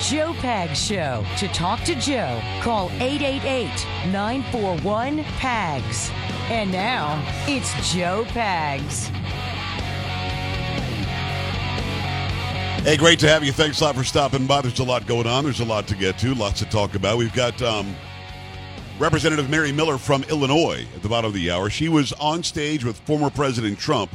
Joe Pags Show. To talk to Joe, call 888 941 PAGS. And now, it's Joe Pags. Hey, great to have you. Thanks a lot for stopping by. There's a lot going on. There's a lot to get to, lots to talk about. We've got um, Representative Mary Miller from Illinois at the bottom of the hour. She was on stage with former President Trump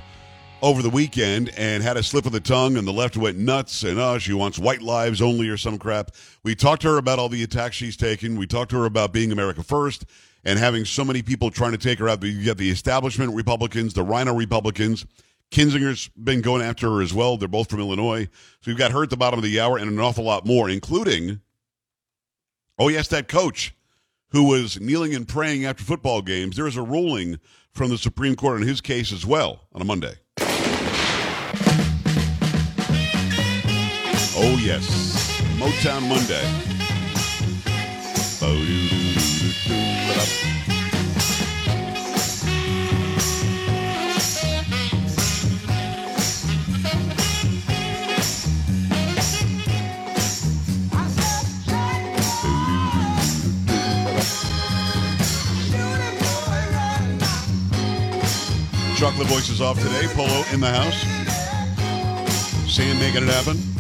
over the weekend and had a slip of the tongue, and the left went nuts, and oh, she wants white lives only or some crap. We talked to her about all the attacks she's taken. We talked to her about being America first and having so many people trying to take her out. You got the establishment Republicans, the Rhino Republicans. Kinzinger's been going after her as well. They're both from Illinois. So we've got her at the bottom of the hour and an awful lot more, including, oh, yes, that coach who was kneeling and praying after football games. There is a ruling from the Supreme Court in his case as well on a Monday. Oh, yes. Motown Monday. Chocolate Voice is off today. Polo in the house. Sam making it happen.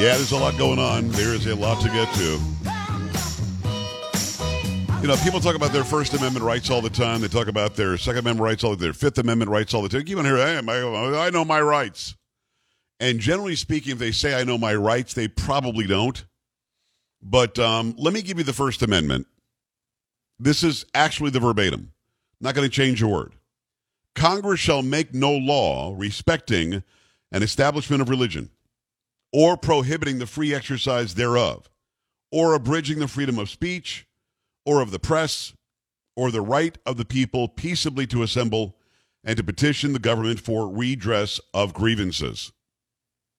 Yeah, there's a lot going on. There is a lot to get to. You know, people talk about their First Amendment rights all the time. They talk about their Second Amendment rights all the time, their Fifth Amendment rights all the time. Keep on hearing, hey, I know my rights. And generally speaking, if they say I know my rights, they probably don't. But um, let me give you the First Amendment. This is actually the verbatim. Not going to change a word. Congress shall make no law respecting an establishment of religion or prohibiting the free exercise thereof, or abridging the freedom of speech, or of the press, or the right of the people peaceably to assemble and to petition the government for redress of grievances.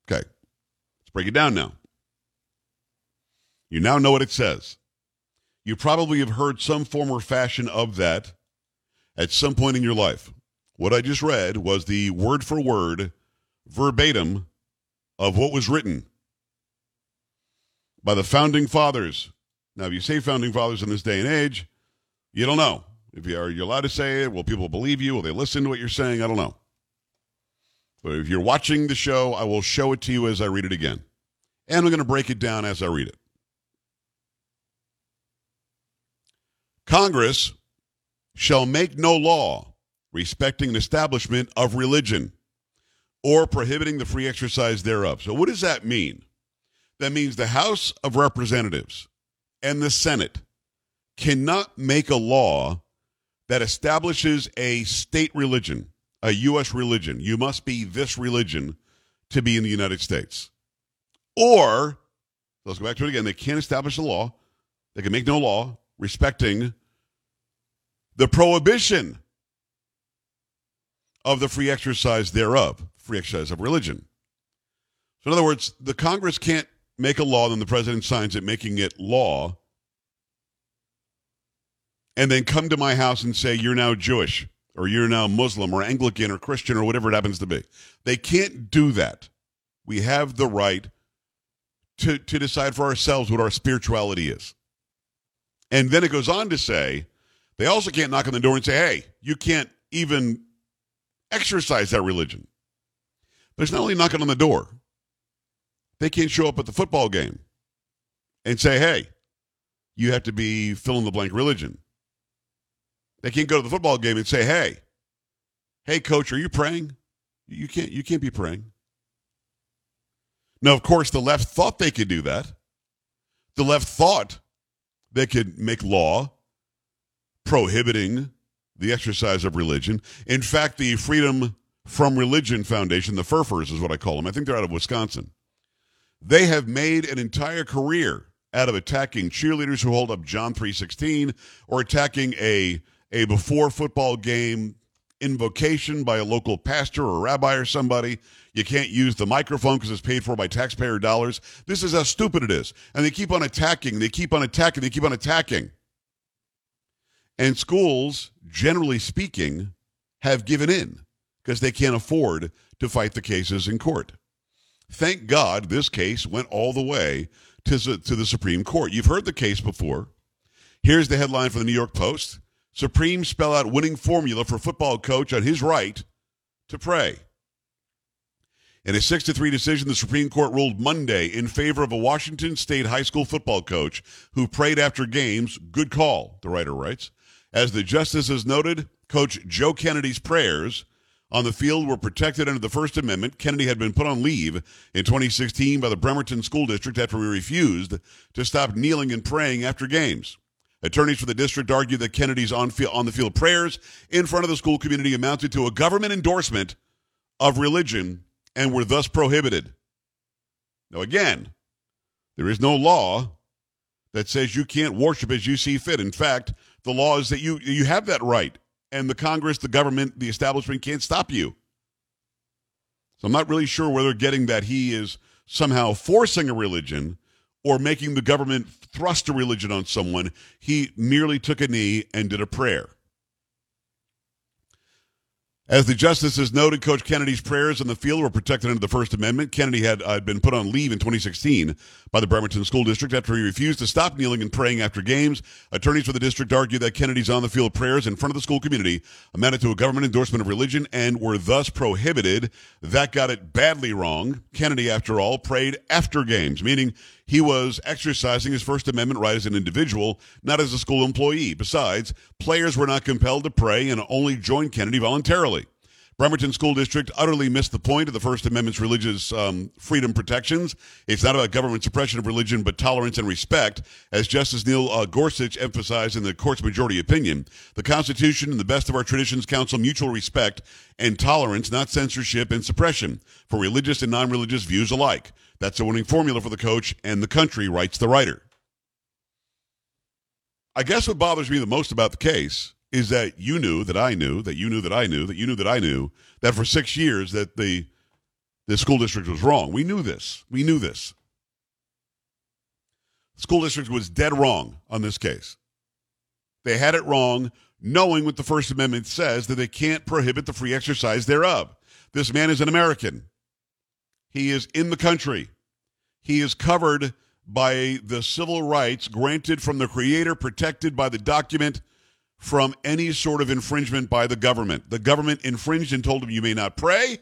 Okay, let's break it down now. You now know what it says. You probably have heard some form or fashion of that at some point in your life. What I just read was the word for word, verbatim of what was written by the founding fathers. Now, if you say founding fathers in this day and age, you don't know. If you are you allowed to say it, will people believe you? Will they listen to what you're saying? I don't know. But if you're watching the show, I will show it to you as I read it again. And I'm going to break it down as I read it. Congress shall make no law respecting an establishment of religion or prohibiting the free exercise thereof. So, what does that mean? That means the House of Representatives and the Senate cannot make a law that establishes a state religion, a U.S. religion. You must be this religion to be in the United States. Or, let's go back to it again, they can't establish a law, they can make no law respecting the prohibition of the free exercise thereof, free exercise of religion. So, in other words, the Congress can't make a law, then the president signs it, making it law, and then come to my house and say, you're now Jewish, or you're now Muslim, or Anglican, or Christian, or whatever it happens to be. They can't do that. We have the right to, to decide for ourselves what our spirituality is. And then it goes on to say, they also can't knock on the door and say, hey, you can't even exercise that religion. There's not only knocking on the door, they can't show up at the football game and say, hey, you have to be fill in the blank religion. They can't go to the football game and say, hey, hey, coach, are you praying? You can't, you can't be praying. Now, of course, the left thought they could do that. The left thought they could make law prohibiting the exercise of religion. In fact, the Freedom from Religion Foundation, the Furfers is what I call them, I think they're out of Wisconsin. They have made an entire career out of attacking cheerleaders who hold up John 3:16 or attacking a a before football game invocation by a local pastor or rabbi or somebody. You can't use the microphone because it's paid for by taxpayer dollars. This is how stupid it is. And they keep on attacking, they keep on attacking, they keep on attacking. And schools, generally speaking, have given in because they can't afford to fight the cases in court. Thank God this case went all the way to, to the Supreme Court. You've heard the case before. Here's the headline from the New York Post Supreme spell out winning formula for football coach on his right to pray. In a 6 to 3 decision, the Supreme Court ruled Monday in favor of a Washington State high school football coach who prayed after games. Good call, the writer writes. As the justices noted, Coach Joe Kennedy's prayers on the field were protected under the First Amendment. Kennedy had been put on leave in 2016 by the Bremerton School District after he refused to stop kneeling and praying after games. Attorneys for the district argued that Kennedy's on, on the field prayers in front of the school community amounted to a government endorsement of religion and were thus prohibited. Now, again, there is no law that says you can't worship as you see fit. In fact, the law is that you, you have that right, and the Congress, the government, the establishment can't stop you. So I'm not really sure whether getting that he is somehow forcing a religion or making the government thrust a religion on someone. He merely took a knee and did a prayer. As the justices noted, Coach Kennedy's prayers on the field were protected under the First Amendment. Kennedy had uh, been put on leave in 2016 by the Bremerton School District after he refused to stop kneeling and praying after games. Attorneys for the district argued that Kennedy's on the field prayers in front of the school community amounted to a government endorsement of religion and were thus prohibited. That got it badly wrong. Kennedy, after all, prayed after games, meaning he was exercising his First Amendment right as an individual, not as a school employee. Besides, players were not compelled to pray and only joined Kennedy voluntarily. Bremerton School District utterly missed the point of the First Amendment's religious um, freedom protections. It's not about government suppression of religion, but tolerance and respect. As Justice Neil uh, Gorsuch emphasized in the court's majority opinion, the Constitution and the best of our traditions counsel mutual respect and tolerance, not censorship and suppression, for religious and non religious views alike. That's a winning formula for the coach and the country, writes the writer. I guess what bothers me the most about the case is that you knew that I knew that you knew that I knew that you knew that I knew that for six years that the the school district was wrong. We knew this. We knew this. The school district was dead wrong on this case. They had it wrong, knowing what the First Amendment says that they can't prohibit the free exercise thereof. This man is an American. He is in the country. He is covered by the civil rights granted from the Creator, protected by the document from any sort of infringement by the government. The government infringed and told him you may not pray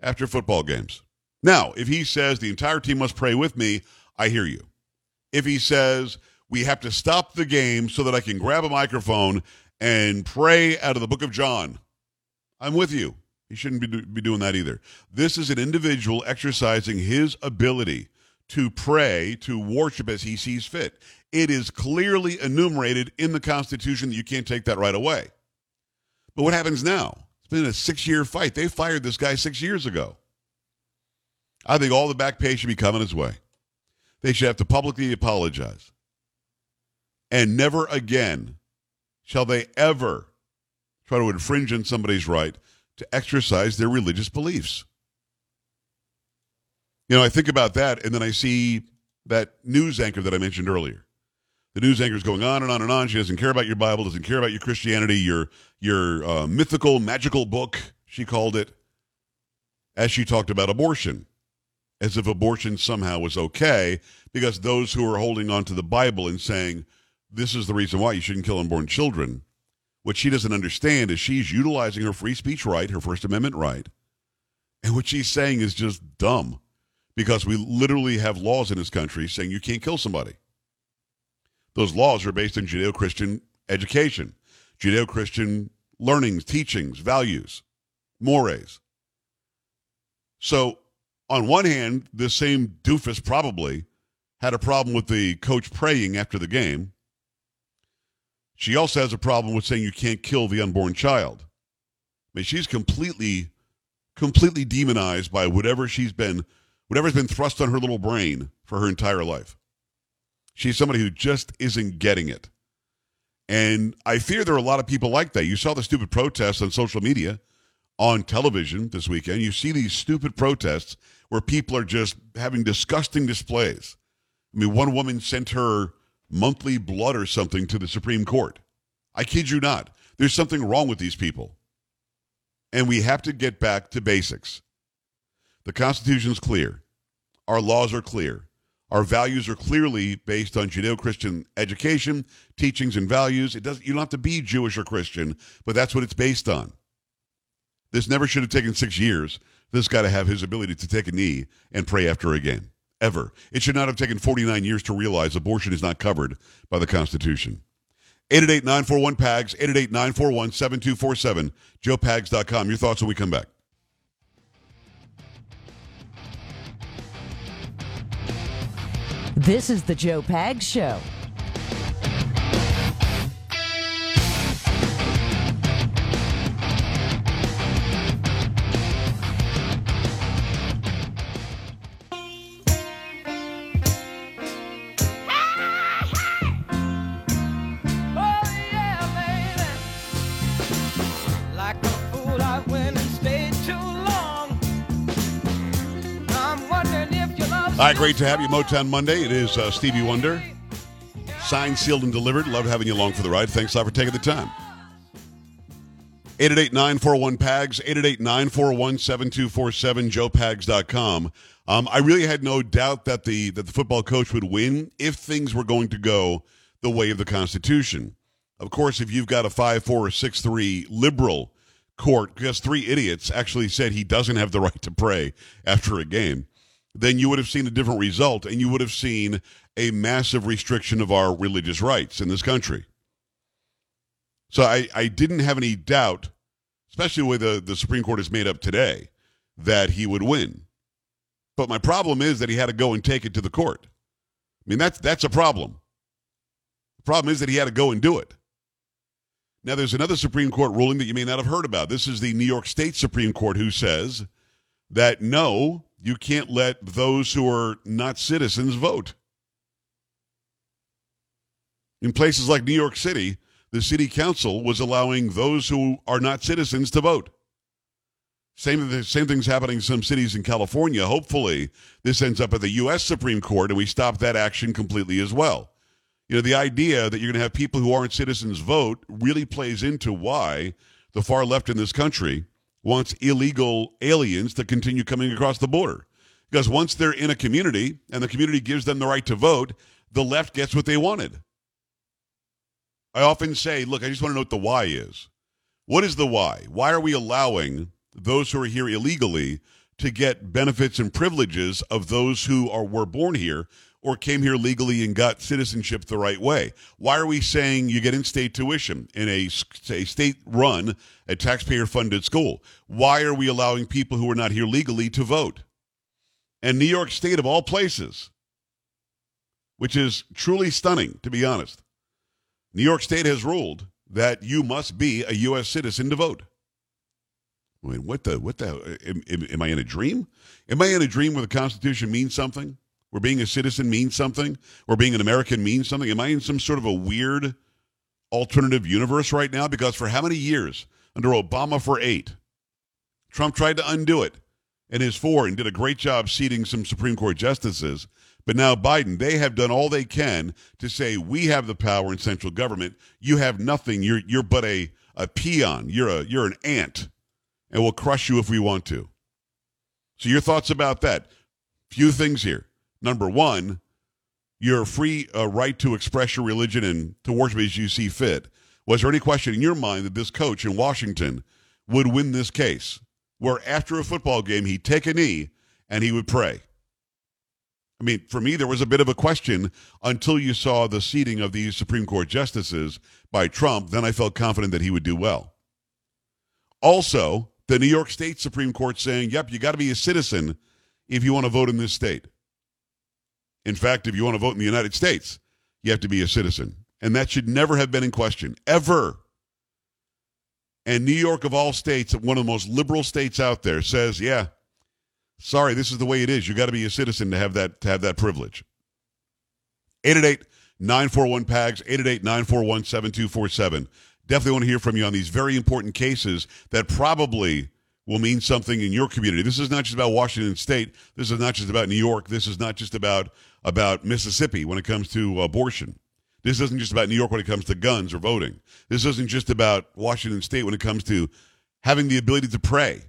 after football games. Now, if he says the entire team must pray with me, I hear you. If he says we have to stop the game so that I can grab a microphone and pray out of the book of John, I'm with you. He shouldn't be, do, be doing that either. This is an individual exercising his ability to pray, to worship as he sees fit. It is clearly enumerated in the Constitution that you can't take that right away. But what happens now? It's been a six year fight. They fired this guy six years ago. I think all the back pay should be coming his way. They should have to publicly apologize. And never again shall they ever try to infringe on somebody's right to exercise their religious beliefs. You know, I think about that, and then I see that news anchor that I mentioned earlier. The news anchor is going on and on and on. She doesn't care about your Bible, doesn't care about your Christianity, your your uh, mythical, magical book. She called it, as she talked about abortion, as if abortion somehow was okay, because those who are holding on to the Bible and saying this is the reason why you shouldn't kill unborn children what she doesn't understand is she's utilizing her free speech right, her First Amendment right. And what she's saying is just dumb because we literally have laws in this country saying you can't kill somebody. Those laws are based on Judeo Christian education, Judeo Christian learnings, teachings, values, mores. So, on one hand, this same doofus probably had a problem with the coach praying after the game she also has a problem with saying you can't kill the unborn child. I mean, she's completely, completely demonized by whatever she's been, whatever's been thrust on her little brain for her entire life. She's somebody who just isn't getting it. And I fear there are a lot of people like that. You saw the stupid protests on social media, on television this weekend. You see these stupid protests where people are just having disgusting displays. I mean, one woman sent her monthly blood or something to the Supreme Court. I kid you not. There's something wrong with these people. And we have to get back to basics. The Constitution's clear. Our laws are clear. Our values are clearly based on Judeo-Christian education, teachings, and values. It doesn't. You don't have to be Jewish or Christian, but that's what it's based on. This never should have taken six years. This guy to have his ability to take a knee and pray after a game. Ever. It should not have taken 49 years to realize abortion is not covered by the Constitution. 888-941-PAGS, 888-941-7247, joepags.com. Your thoughts when we come back. This is the Joe Pags Show. All right, great to have you, Motown Monday. It is uh, Stevie Wonder. Signed, sealed, and delivered. Love having you along for the ride. Thanks a lot for taking the time. 888-941-PAGS, 888-941-7247, joepags.com. Um, I really had no doubt that the that the football coach would win if things were going to go the way of the Constitution. Of course, if you've got a 5-4 or 6-3 liberal court, because three idiots actually said he doesn't have the right to pray after a game, then you would have seen a different result and you would have seen a massive restriction of our religious rights in this country. So I, I didn't have any doubt, especially the way the, the Supreme Court is made up today, that he would win. But my problem is that he had to go and take it to the court. I mean, that's, that's a problem. The problem is that he had to go and do it. Now, there's another Supreme Court ruling that you may not have heard about. This is the New York State Supreme Court who says that no, you can't let those who are not citizens vote. In places like New York City, the city council was allowing those who are not citizens to vote. Same, same thing's happening in some cities in California. Hopefully, this ends up at the U.S. Supreme Court and we stop that action completely as well. You know, the idea that you're going to have people who aren't citizens vote really plays into why the far left in this country wants illegal aliens to continue coming across the border. Because once they're in a community and the community gives them the right to vote, the left gets what they wanted. I often say, look, I just want to know what the why is. What is the why? Why are we allowing those who are here illegally to get benefits and privileges of those who are were born here or came here legally and got citizenship the right way? Why are we saying you get in-state tuition in a, a state-run, a taxpayer-funded school? Why are we allowing people who are not here legally to vote? And New York State, of all places, which is truly stunning, to be honest, New York State has ruled that you must be a U.S. citizen to vote. I mean, what the, what the, am, am, am I in a dream? Am I in a dream where the Constitution means something? Where being a citizen means something? Where being an American means something? Am I in some sort of a weird alternative universe right now? Because for how many years? Under Obama for eight. Trump tried to undo it and is four and did a great job seating some Supreme Court justices. But now Biden, they have done all they can to say we have the power in central government. You have nothing. You're you're but a, a peon. You're a you're an ant, and we'll crush you if we want to. So your thoughts about that? Few things here. Number one, your free uh, right to express your religion and to worship as you see fit. Was there any question in your mind that this coach in Washington would win this case? Where after a football game he'd take a knee and he would pray. I mean, for me, there was a bit of a question until you saw the seating of these Supreme Court justices by Trump. Then I felt confident that he would do well. Also, the New York State Supreme Court saying, yep, you got to be a citizen if you want to vote in this state. In fact, if you want to vote in the United States, you have to be a citizen. And that should never have been in question, ever. And New York, of all states, one of the most liberal states out there, says, yeah, sorry, this is the way it is. You got to be a citizen to have that to have that privilege. 888-941-PAGS, 888-941-7247. Definitely want to hear from you on these very important cases that probably will mean something in your community. This is not just about Washington State. This is not just about New York. This is not just about about Mississippi when it comes to abortion. This isn't just about New York when it comes to guns or voting. This isn't just about Washington State when it comes to having the ability to pray.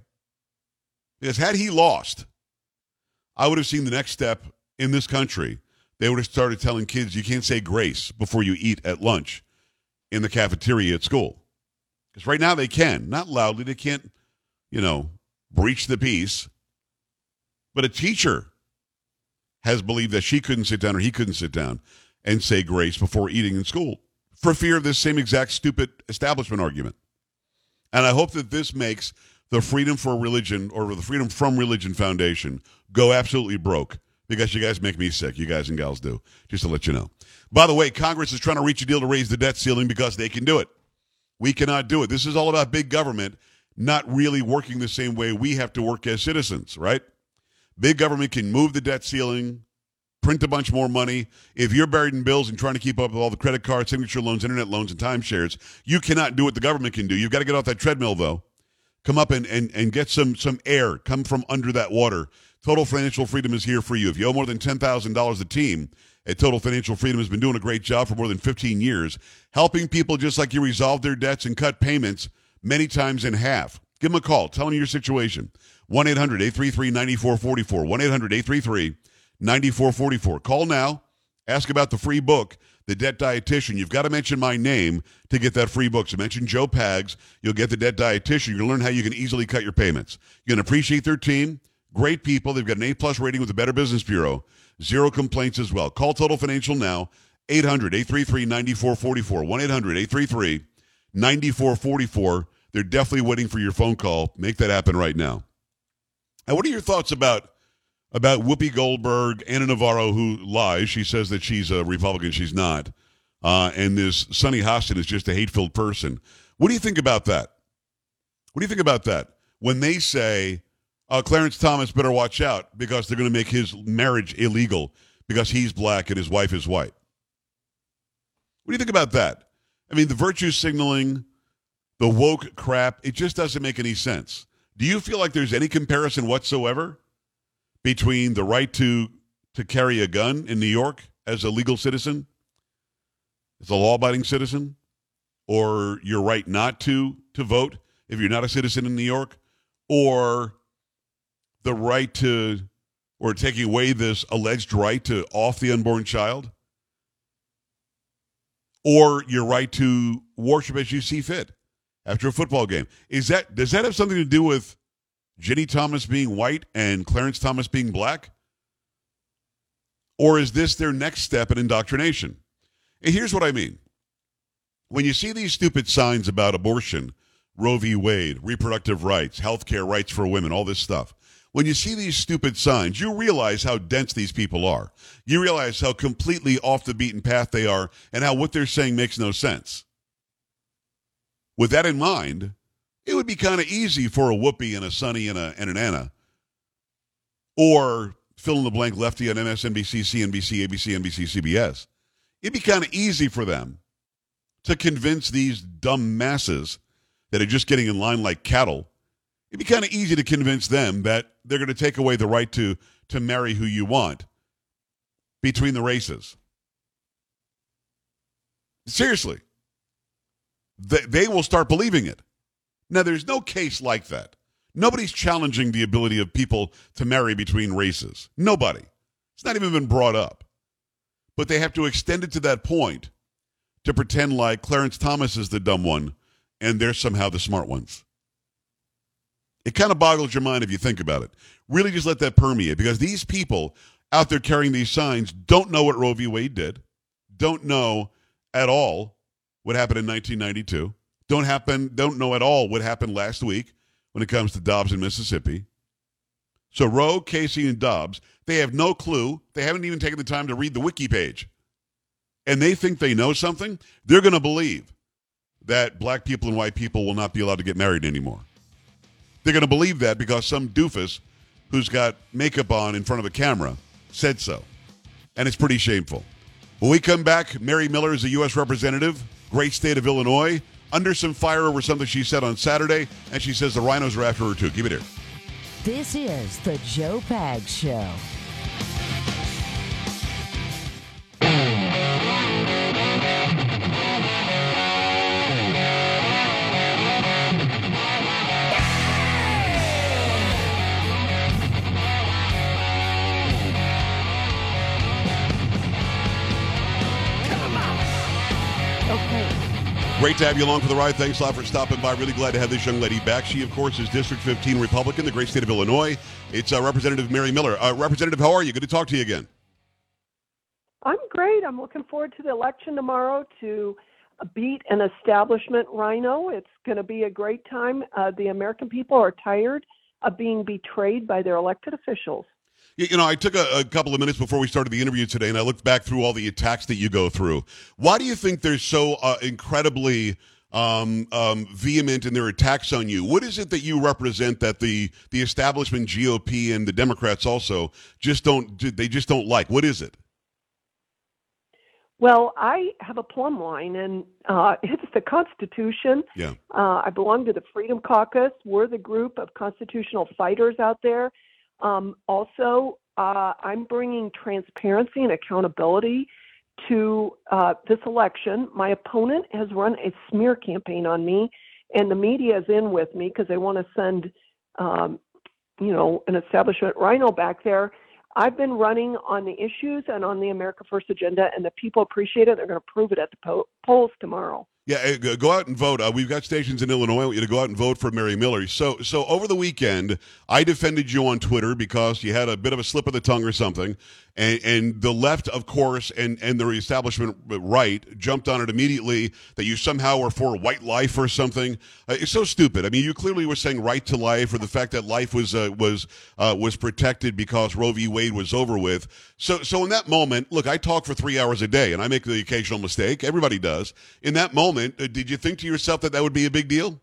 Because had he lost, I would have seen the next step in this country. They would have started telling kids you can't say grace before you eat at lunch in the cafeteria at school. Because right now they can, not loudly, they can't, you know, breach the peace. But a teacher has believed that she couldn't sit down or he couldn't sit down and say grace before eating in school for fear of this same exact stupid establishment argument. And I hope that this makes the Freedom for Religion or the Freedom from Religion Foundation go absolutely broke because you guys make me sick. You guys and gals do. Just to let you know. By the way, Congress is trying to reach a deal to raise the debt ceiling because they can do it. We cannot do it. This is all about big government not really working the same way we have to work as citizens, right? Big government can move the debt ceiling, print a bunch more money. If you're buried in bills and trying to keep up with all the credit cards, signature loans, internet loans, and timeshares, you cannot do what the government can do. You've got to get off that treadmill, though. Come up and, and, and get some, some air. Come from under that water. Total Financial Freedom is here for you. If you owe more than $10,000 a team, at Total Financial Freedom has been doing a great job for more than 15 years, helping people just like you resolve their debts and cut payments many times in half. Give them a call. Tell them your situation. 1 800 833 9444. 1 800 833 9444. Call now. Ask about the free book, The Debt Dietitian. You've got to mention my name to get that free book. So mention Joe Pags. You'll get The Debt Dietitian. To learn how you can easily cut your payments. You're going to appreciate their team. Great people. They've got an A plus rating with the Better Business Bureau. Zero complaints as well. Call Total Financial now. 800 833 9444. 1 800 833 9444. They're definitely waiting for your phone call. Make that happen right now. And what are your thoughts about about Whoopi Goldberg, Ana Navarro, who lies? She says that she's a Republican. She's not. Uh, and this Sunny Hostin is just a hate-filled person. What do you think about that? What do you think about that? When they say uh, Clarence Thomas better watch out because they're going to make his marriage illegal because he's black and his wife is white. What do you think about that? I mean, the virtue signaling, the woke crap, it just doesn't make any sense. Do you feel like there's any comparison whatsoever between the right to to carry a gun in New York as a legal citizen, as a law-abiding citizen, or your right not to to vote if you're not a citizen in New York, or the right to or taking away this alleged right to off the unborn child? Or your right to worship as you see fit after a football game. Is that does that have something to do with Ginny Thomas being white and Clarence Thomas being black? Or is this their next step in indoctrination? And here's what I mean. When you see these stupid signs about abortion, Roe v. Wade, reproductive rights, health care rights for women, all this stuff, when you see these stupid signs, you realize how dense these people are. You realize how completely off the beaten path they are and how what they're saying makes no sense. With that in mind, it would be kind of easy for a Whoopi and a Sunny and, a, and an Ana, or fill in the blank lefty on MSNBC, CNBC, ABC, NBC, CBS. It'd be kind of easy for them to convince these dumb masses that are just getting in line like cattle. It'd be kind of easy to convince them that they're going to take away the right to to marry who you want between the races. Seriously. They, they will start believing it. Now, there's no case like that. Nobody's challenging the ability of people to marry between races. Nobody. It's not even been brought up. But they have to extend it to that point to pretend like Clarence Thomas is the dumb one and they're somehow the smart ones. It kind of boggles your mind if you think about it. Really just let that permeate because these people out there carrying these signs don't know what Roe v. Wade did, don't know at all what happened in 1992, don't happen don't know at all what happened last week when it comes to Dobbs in Mississippi. So Roe, Casey, and Dobbs, they have no clue. They haven't even taken the time to read the wiki page. And they think they know something. They're going to believe that black people and white people will not be allowed to get married anymore. They're going to believe that because some doofus who's got makeup on in front of a camera said so. And it's pretty shameful. When we come back, Mary Miller is a U.S. representative, great state of Illinois, under some fire over something she said on Saturday, and she says the rhinos are after her too. Keep it here. This is the Joe Pags Show. Great to have you along for the ride. Thanks a lot for stopping by. Really glad to have this young lady back. She, of course, is District 15 Republican, the great state of Illinois. It's uh, Representative Mary Miller. Uh, Representative, how are you? Good to talk to you again. I'm great. I'm looking forward to the election tomorrow to beat an establishment rhino. It's going to be a great time. Uh, the American people are tired of being betrayed by their elected officials. You, know, I took a, a, couple of minutes before we started the interview today, and I looked back through all the attacks that you go through. Why do you think they're so uh, incredibly um, um, vehement in their attacks on you? What is it that you represent that the the establishment GOP and the Democrats also just don't they just don't like? What is it? Well, I have a plumb line, and uh, it's the Constitution. Yeah. Uh, I belong to the Freedom Caucus. We're the group of constitutional fighters out there um, also, uh, I'm bringing transparency and accountability to uh, this election. My opponent has run a smear campaign on me, and the media is in with me because they want to send, um, you know, an establishment rhino back there. I've been running on the issues and on the America First agenda, and the people appreciate it. They're going to prove it at the po- polls tomorrow. Yeah, eh, go out and vote. Uh, we've got stations in Illinois. I want you to go out and vote for Mary Miller. So, so over the weekend, I defended you on Twitter because you had a bit of a slip of the tongue or something, and, and the left, of course, and and the establishment right jumped on it immediately that you somehow were for white life or something. Uh, it's so stupid. I mean, you clearly were saying right to life or the fact that life was uh, was uh, was protected because Roe v. Wade was over with. So, so in that moment, look, I talk for three hours a day, and I make the occasional mistake. Everybody does. In that moment, uh, did you think to yourself that that would be a big deal?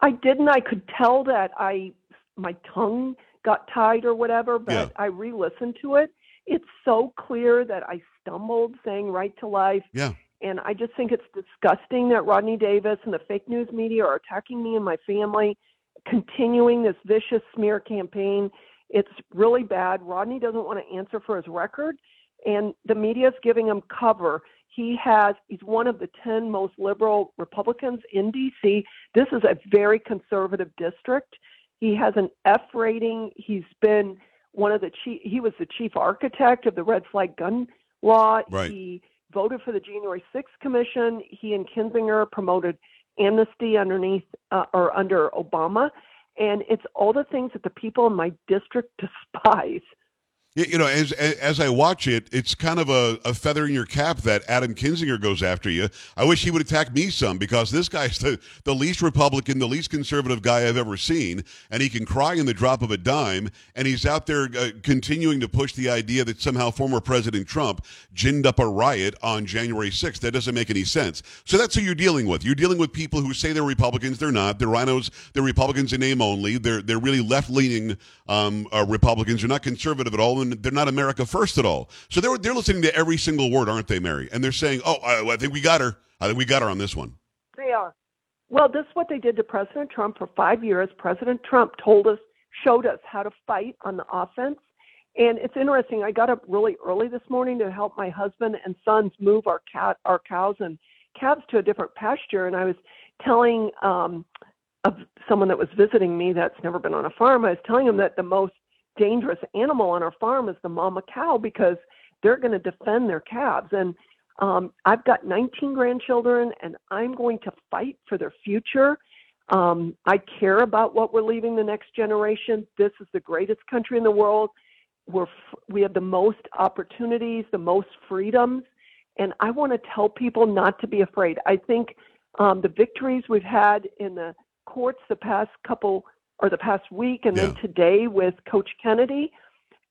I didn't. I could tell that I my tongue got tied or whatever, but Yeah. I re-listened to it. It's so clear that I stumbled saying right to life. Yeah. And I just think it's disgusting that Rodney Davis and the fake news media are attacking me and my family, continuing this vicious smear campaign. It's really bad. Rodney doesn't want to answer for his record, and the media is giving him cover. He has, he's one of the 10 most liberal Republicans in D.C. This is a very conservative district. He has an F rating. He's been one of the chief, he was the chief architect of the red flag gun law. Right. He voted for the January 6th Commission. He and Kinzinger promoted amnesty underneath uh, or under Obama. And it's all the things that the people in my district despise. You know, as as I watch it, it's kind of a, a feather in your cap that Adam Kinzinger goes after you. I wish he would attack me some because this guy's the, the least Republican, the least conservative guy I've ever seen, and he can cry in the drop of a dime. And he's out there uh, continuing to push the idea that somehow former President Trump ginned up a riot on January 6th. That doesn't make any sense. So that's who you're dealing with. You're dealing with people who say they're Republicans. They're not. They're rhinos. They're Republicans in name only. They're they're really left leaning um, uh, Republicans. They're not conservative at all, and they're not America first at all. So they're they're listening to every single word, aren't they, Mary? And they're saying, "Oh, I, I think we got her. I think we got her on this one." They are. Well, this is what they did to President Trump for five years. President Trump told us, showed us how to fight on the offense. And it's interesting. I got up really early this morning to help my husband and sons move our cat, our cows and calves to a different pasture. And I was telling um, of someone that was visiting me that's never been on a farm. I was telling him that the most dangerous animal on our farm is the mama cow because they're going to defend their calves. And um, I've got 19 grandchildren, and I'm going to fight for their future. Um, I care about what we're leaving the next generation. This is the greatest country in the world. We're we have the most opportunities, the most freedoms, and I want to tell people not to be afraid. I think um, the victories we've had in the courts the past couple or the past week, and then today with Coach Kennedy,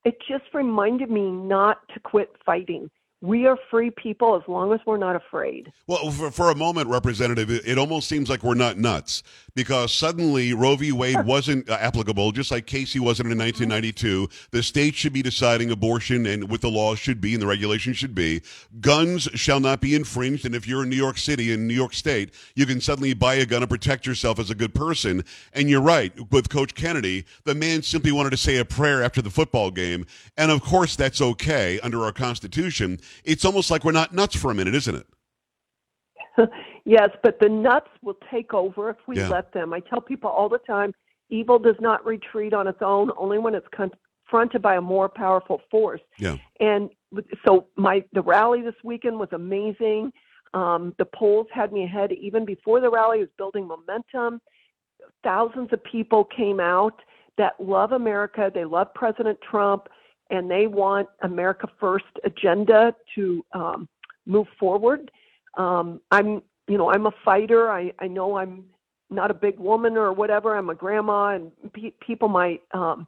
it just reminded me not to quit fighting. We are free people as long as we're not afraid. Well, for, for a moment, Representative, it, it almost seems like we're not nuts because suddenly Roe v. Wade wasn't uh, applicable, just like Casey wasn't in 1992. The state should be deciding abortion and what the laws should be and the regulations should be. Guns shall not be infringed. And if you're in New York City, in New York State, you can suddenly buy a gun and protect yourself as a good person. And you're right, with Coach Kennedy, the man simply wanted to say a prayer after the football game. And of course, that's okay under our Constitution. It's almost like we're not nuts for a minute, isn't it? yes, but the nuts will take over if we Yeah. let them. I tell people all the time evil does not retreat on its own, only when it's confronted by a more powerful force. Yeah. And so my the rally this weekend was amazing. Um, the polls had me ahead even before the rally. It was building momentum. Thousands of people came out that love America. They love President Trump, and they want America First agenda to um, move forward. Um, I'm, you know, I'm a fighter. I, I know I'm not a big woman or whatever. I'm a grandma, and pe- people might um,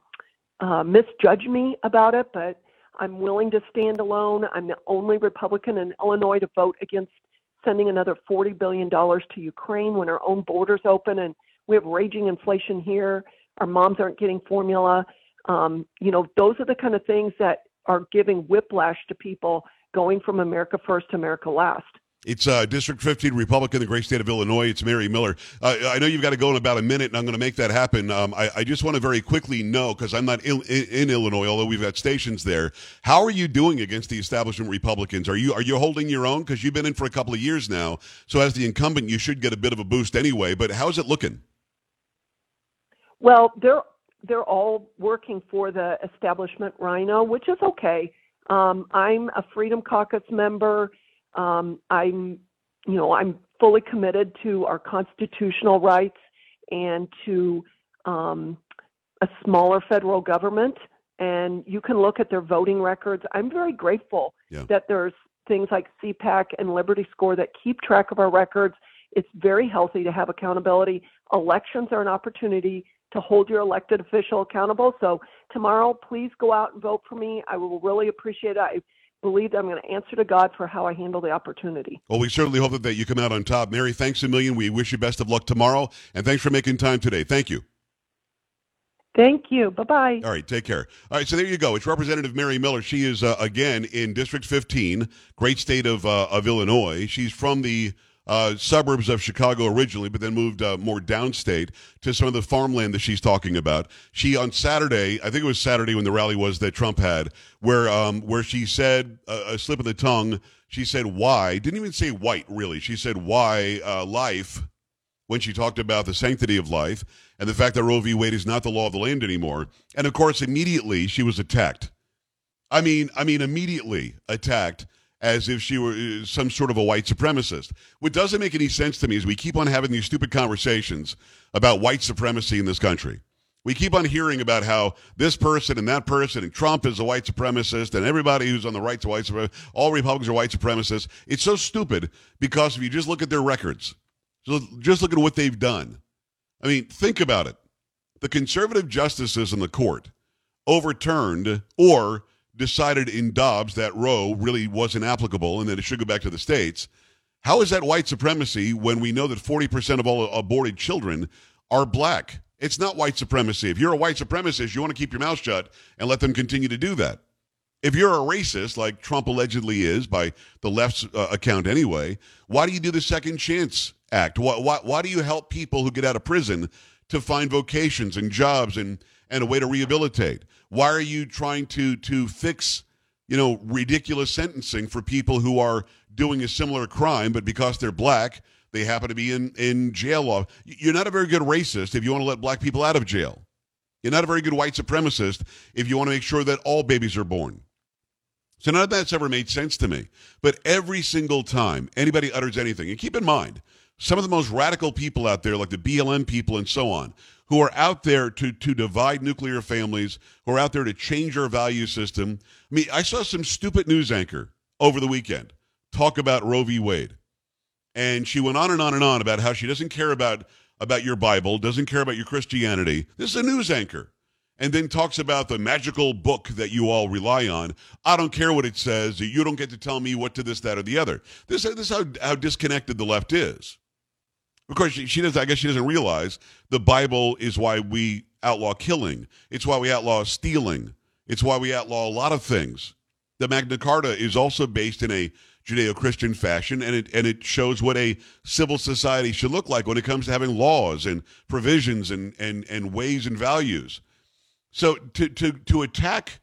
uh, misjudge me about it, but I'm willing to stand alone. I'm the only Republican in Illinois to vote against sending another $40 billion to Ukraine when our own borders open and we have raging inflation here. Our moms aren't getting formula. Um, you know, those are the kind of things that are giving whiplash to people going from America first to America last. It's uh, District 15 Republican, the great state of Illinois. It's Mary Miller. Uh, I know you've got to go in about a minute, and I'm going to make that happen. Um, I, I, just want to very quickly know, because I'm not in, in, in, Illinois, although we've got stations there. How are you doing against the establishment Republicans? Are you are you holding your own? Because you've been in for a couple of years now. So as the incumbent, you should get a bit of a boost anyway. But how's it looking? Well, they're they're all working for the establishment rhino, which is okay. Um, I'm a Freedom Caucus member. Um, I'm, you know, I'm fully committed to our constitutional rights and to um, a smaller federal government. And you can look at their voting records. I'm very grateful yeah. that there's things like CPAC and Liberty Score that keep track of our records. It's very healthy to have accountability. Elections are an opportunity to hold your elected official accountable. So tomorrow, please go out and vote for me. I will really appreciate it. I believe I'm going to answer to God for how I handle the opportunity. Well, we certainly hope that you come out on top. Mary, thanks a million. We wish you best of luck tomorrow, and thanks for making time today. Thank you. Thank you. Bye bye. All right, take care. All right, so there you go. It's Representative Mary Miller. She is uh, again in District 15, great state of uh, of Illinois. She's from the uh, suburbs of Chicago originally, but then moved uh, more downstate to some of the farmland that she's talking about. She on Saturday, I think it was Saturday when the rally was that Trump had, where um, where she said uh, a slip of the tongue. She said why didn't even say white really. She said why uh, life when she talked about the sanctity of life and the fact that Roe v. Wade is not the law of the land anymore. And of course, immediately she was attacked. I mean, I mean, immediately attacked as if she were uh, some sort of a white supremacist. What doesn't make any sense to me is we keep on having these stupid conversations about white supremacy in this country. We keep on hearing about how this person and that person and Trump is a white supremacist and everybody who's on the right to white supremacist, all Republicans are white supremacists. It's so stupid because if you just look at their records, just look at what they've done. I mean, think about it. The conservative justices in the court overturned or decided in Dobbs that Roe really wasn't applicable and that it should go back to the states. How is that white supremacy when we know that 40% of all aborted children are black? It's not white supremacy. If you're a white supremacist, you want to keep your mouth shut and let them continue to do that. If you're a racist, like Trump allegedly is by the left's uh, account anyway, why do you do the Second Chance Act? Why, why, why do you help people who get out of prison to find vocations and jobs and, and a way to rehabilitate? Why are you trying to to fix, you know, ridiculous sentencing for people who are doing a similar crime, but because they're black, they happen to be in in jail law? You're not a very good racist if you want to let black people out of jail. You're not a very good white supremacist if you want to make sure that all babies are born. So none of that's ever made sense to me. But every single time anybody utters anything, and keep in mind, some of the most radical people out there, like the BLM people and so on, who are out there to, to divide nuclear families, who are out there to change our value system. I mean, I saw some stupid news anchor over the weekend talk about Roe v. Wade. And she went on and on and on about how she doesn't care about, about your Bible, doesn't care about your Christianity. This is a news anchor. And then talks about the magical book that you all rely on. I don't care what it says. You don't get to tell me what to this, that, or the other. This, this is how, how disconnected the left is. Of course, she, she does. I guess she doesn't realize the Bible is why we outlaw killing. It's why we outlaw stealing. It's why we outlaw a lot of things. The Magna Carta is also based in a Judeo-Christian fashion, and it and it shows what a civil society should look like when it comes to having laws and provisions and and and ways and values. So to to to attack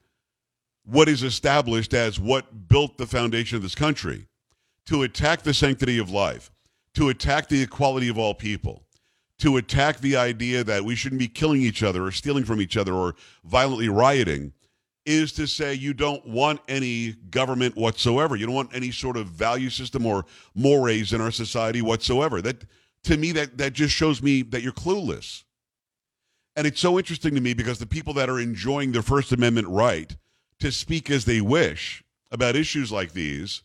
what is established as what built the foundation of this country, to attack the sanctity of life, to attack the equality of all people, to attack the idea that we shouldn't be killing each other or stealing from each other or violently rioting. is to say you don't want any government whatsoever. You don't want any sort of value system or mores in our society whatsoever. That to me that that just shows me that you're clueless. And it's so interesting to me because the people that are enjoying their First Amendment right to speak as they wish about issues like these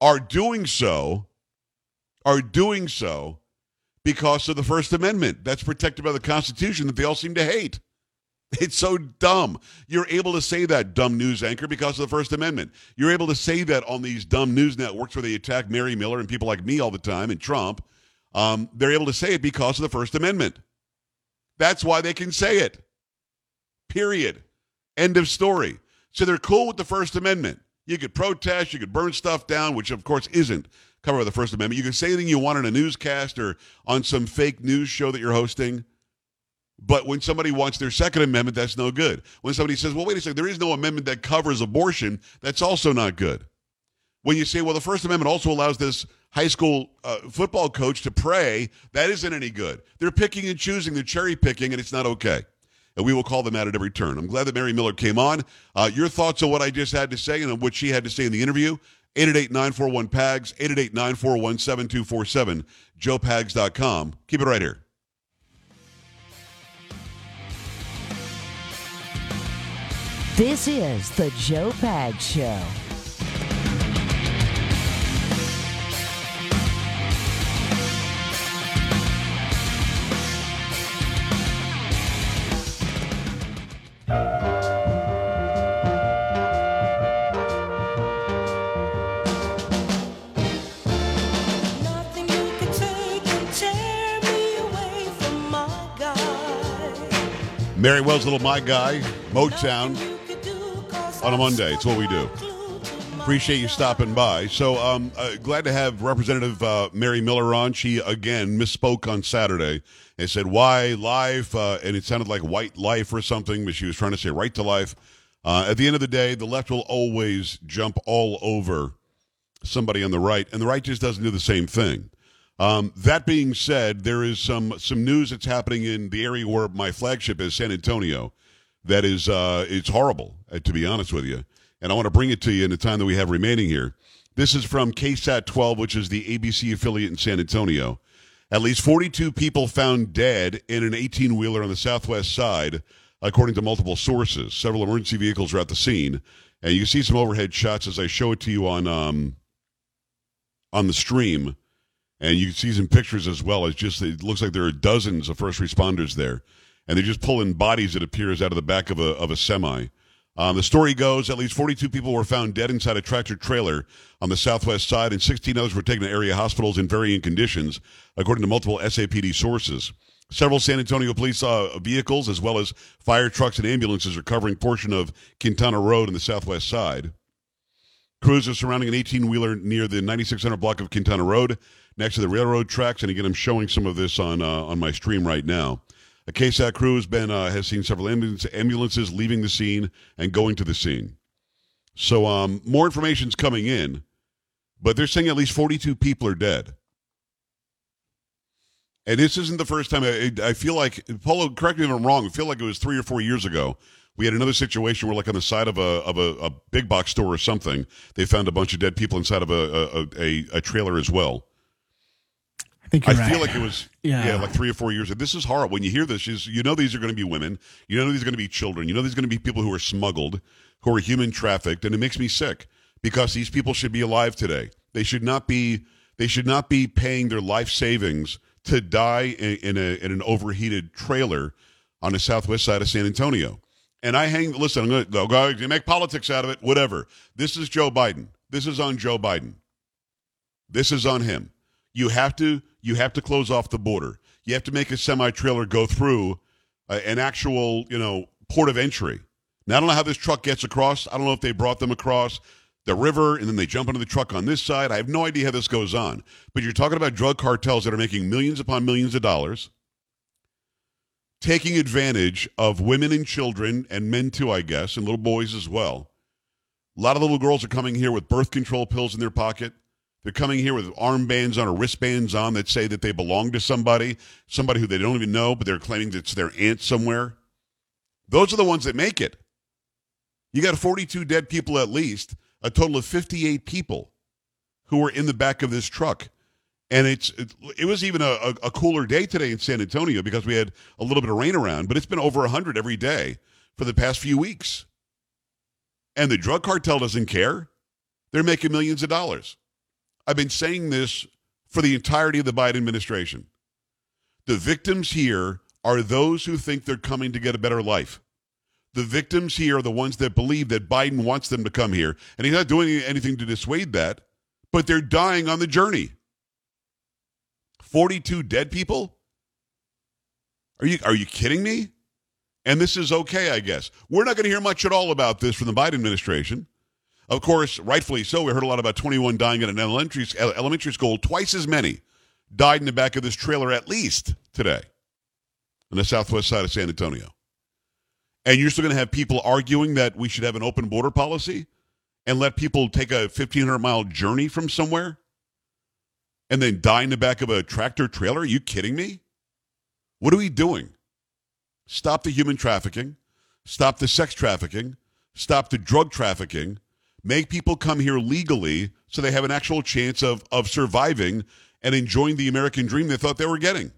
are doing so are doing so because of the First Amendment that's protected by the Constitution that they all seem to hate. It's so dumb. You're able to say that, dumb news anchor, because of the First Amendment. You're able to say that on these dumb news networks where they attack Mary Miller and people like me all the time and Trump. Um, they're able to say it because of the First Amendment. That's why they can say it. Period. End of story. So they're cool with the First Amendment. You could protest, you could burn stuff down, which of course isn't covered by the First Amendment. You can say anything you want in a newscast or on some fake news show that you're hosting. But when somebody wants their Second Amendment, that's no good. When somebody says, well, wait a second, there is no amendment that covers abortion, that's also not good. When you say, well, the First Amendment also allows this high school uh, football coach to pray, that isn't any good. They're picking and choosing, they're cherry picking, and it's not okay. And we will call them out at every turn. I'm glad that Mary Miller came on. Uh, your thoughts on what I just had to say and what she had to say in the interview, 888-941-PAGS, 888-941-7247, joepags.com. Keep it right here. This is the Joe Pags Show. Mary Wells, little my guy, Motown. On a Monday, it's what we do. Appreciate you stopping by. So, um, uh, glad to have Representative uh, Mary Miller on. She again misspoke on Saturday and said "why life," uh, and it sounded like "white life" or something, but she was trying to say "right to life." Uh, at the end of the day, the left will always jump all over somebody on the right, and the right just doesn't do the same thing. Um, that being said, there is some some news that's happening in the area where my flagship is, San Antonio. That is, uh, it's horrible, uh, to be honest with you. And I want to bring it to you in the time that we have remaining here. This is from KSAT 12, which is the ABC affiliate in San Antonio. At least 42 people found dead in an 18 wheeler on the southwest side, according to multiple sources. Several emergency vehicles are at the scene. And you see some overhead shots as I show it to you on um, on the stream. And you can see some pictures as well. It's just, it looks like there are dozens of first responders there. And they're just pulling bodies, it appears, out of the back of a, of a semi. Um, the story goes at least 42 people were found dead inside a tractor trailer on the southwest side, and 16 others were taken to area hospitals in varying conditions, according to multiple SAPD sources. Several San Antonio police uh, vehicles, as well as fire trucks and ambulances, are covering portion of Quintana Road in the southwest side. Crews are surrounding an 18 wheeler near the 9600 block of Quintana Road, next to the railroad tracks. And again, I'm showing some of this on uh, on my stream right now. A KSAT crew has been uh, has seen several ambulance, ambulances leaving the scene and going to the scene. So um, more information's coming in, but they're saying at least 42 people are dead. And this isn't the first time. I, I feel like Polo. Correct me if I'm wrong. I feel like it was three or four years ago. We had another situation where, like on the side of a of a, a big box store or something, they found a bunch of dead people inside of a a, a, a trailer as well. I think I you're feel right. like it was yeah. Yeah. like three or four years. ago. This is horrible. When you hear this, is you know these are going to be women. You know these are going to be children. You know these are going to be people who are smuggled, who are human trafficked, and it makes me sick because these people should be alive today. They should not be. They should not be paying their life savings to die in, in a in an overheated trailer on the southwest side of San Antonio. And I hang. Listen, I'm going to go. Make politics out of it. Whatever. This is Joe Biden. This is on Joe Biden. This is on him. You have to you have to close off the border. You have to make a semi trailer go through uh, an actual you know port of entry. Now I don't know how this truck gets across. I don't know if they brought them across the river and then they jump into the truck on this side. I have no idea how this goes on. But you're talking about drug cartels that are making millions upon millions of dollars, taking advantage of women and children and men too, I guess, and little boys as well. A lot of little girls are coming here with birth control pills in their pocket. They're coming here with armbands on or wristbands on that say that they belong to somebody, somebody who they don't even know, but they're claiming that it's their aunt somewhere. Those are the ones that make it. You got 42 dead people at least, a total of 58 people who were in the back of this truck. And it's it, it was even a, a, a cooler day today in San Antonio because we had a little bit of rain around, but it's been over 100 every day for the past few weeks. And the drug cartel doesn't care. They're making millions of dollars. I've been saying this for the entirety of the Biden administration. The victims here are those who think they're coming to get a better life. The victims here are the ones that believe that Biden wants them to come here. And he's not doing anything to dissuade that, but they're dying on the journey. 42 dead people? Are you are you kidding me? And this is okay, I guess. We're not going to hear much at all about this from the Biden administration. Of course, rightfully so. We heard a lot about 21 dying at an elementary, elementary school. Twice as many died in the back of this trailer, at least today, on the southwest side of San Antonio. And you're still going to have people arguing that we should have an open border policy and let people take a 1,500 mile journey from somewhere and then die in the back of a tractor trailer? Are you kidding me? What are we doing? Stop the human trafficking, stop the sex trafficking, stop the drug trafficking, make people come here legally so they have an actual chance of, of surviving and enjoying the American dream they thought they were getting.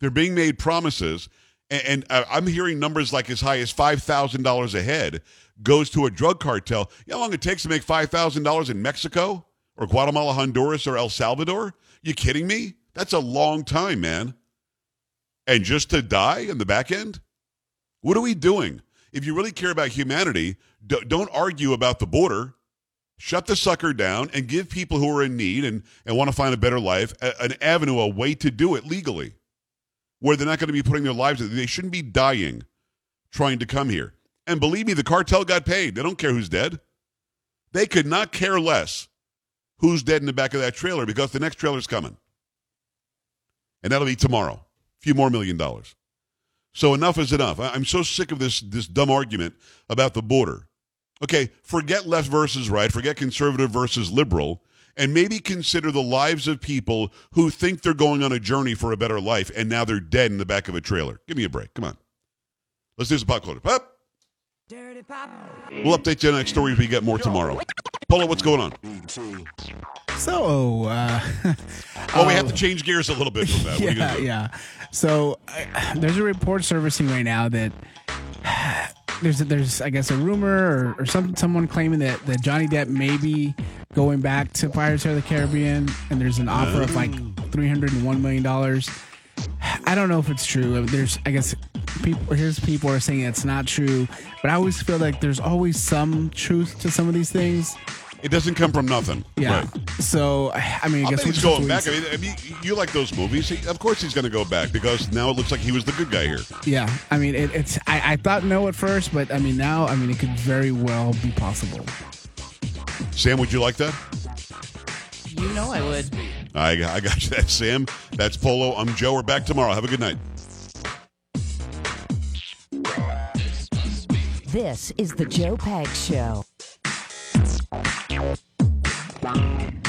They're being made promises, and, and I'm hearing numbers like as high as $5,000 a head goes to a drug cartel. You know how long it takes to make $5,000 in Mexico or Guatemala, Honduras, or El Salvador? You kidding me? That's a long time, man. And just to die in the back end? What are we doing? If you really care about humanity, d- don't argue about the border. Shut the sucker down and give people who are in need and, and want to find a better life a, an avenue, a way to do it legally, where they're not going to be putting their lives. They shouldn't be dying trying to come here. And believe me, the cartel got paid. They don't care who's dead. They could not care less who's dead in the back of that trailer because the next trailer's coming. And that'll be tomorrow. A few more million dollars. So enough is enough. I'm so sick of this this dumb argument about the border. Okay, forget left versus right, forget conservative versus liberal, and maybe consider the lives of people who think they're going on a journey for a better life and now they're dead in the back of a trailer. Give me a break. Come on. Let's do some pop culture. Pop. We'll update you on next story if we get more tomorrow. Polo, what's going on? So, uh, Oh, we have to change gears a little bit from that. What are you yeah, gonna do? yeah. So, uh, there's a report servicing right now that there's there's I guess a rumor or, or some someone claiming that, that Johnny Depp may be going back to Pirates of the Caribbean, and there's an offer of like 301 million dollars. I don't know if it's true. There's, I guess, people. Here's people are saying it's not true, but I always feel like there's always some truth to some of these things. It doesn't come from nothing. Yeah. Right. So I mean, I I guess think we'll he's going back. I mean, I mean, you like those movies. He, of course he's going to go back because now it looks like he was the good guy here. Yeah. I mean, it, it's. I, I thought no at first, but I mean now, I mean, it could very well be possible. Sam, would you like that? You know I would. I, I got you. That's Sam. That's Polo. I'm Joe. We're back tomorrow. Have a good night. This is the Joe Pags Show. Bye.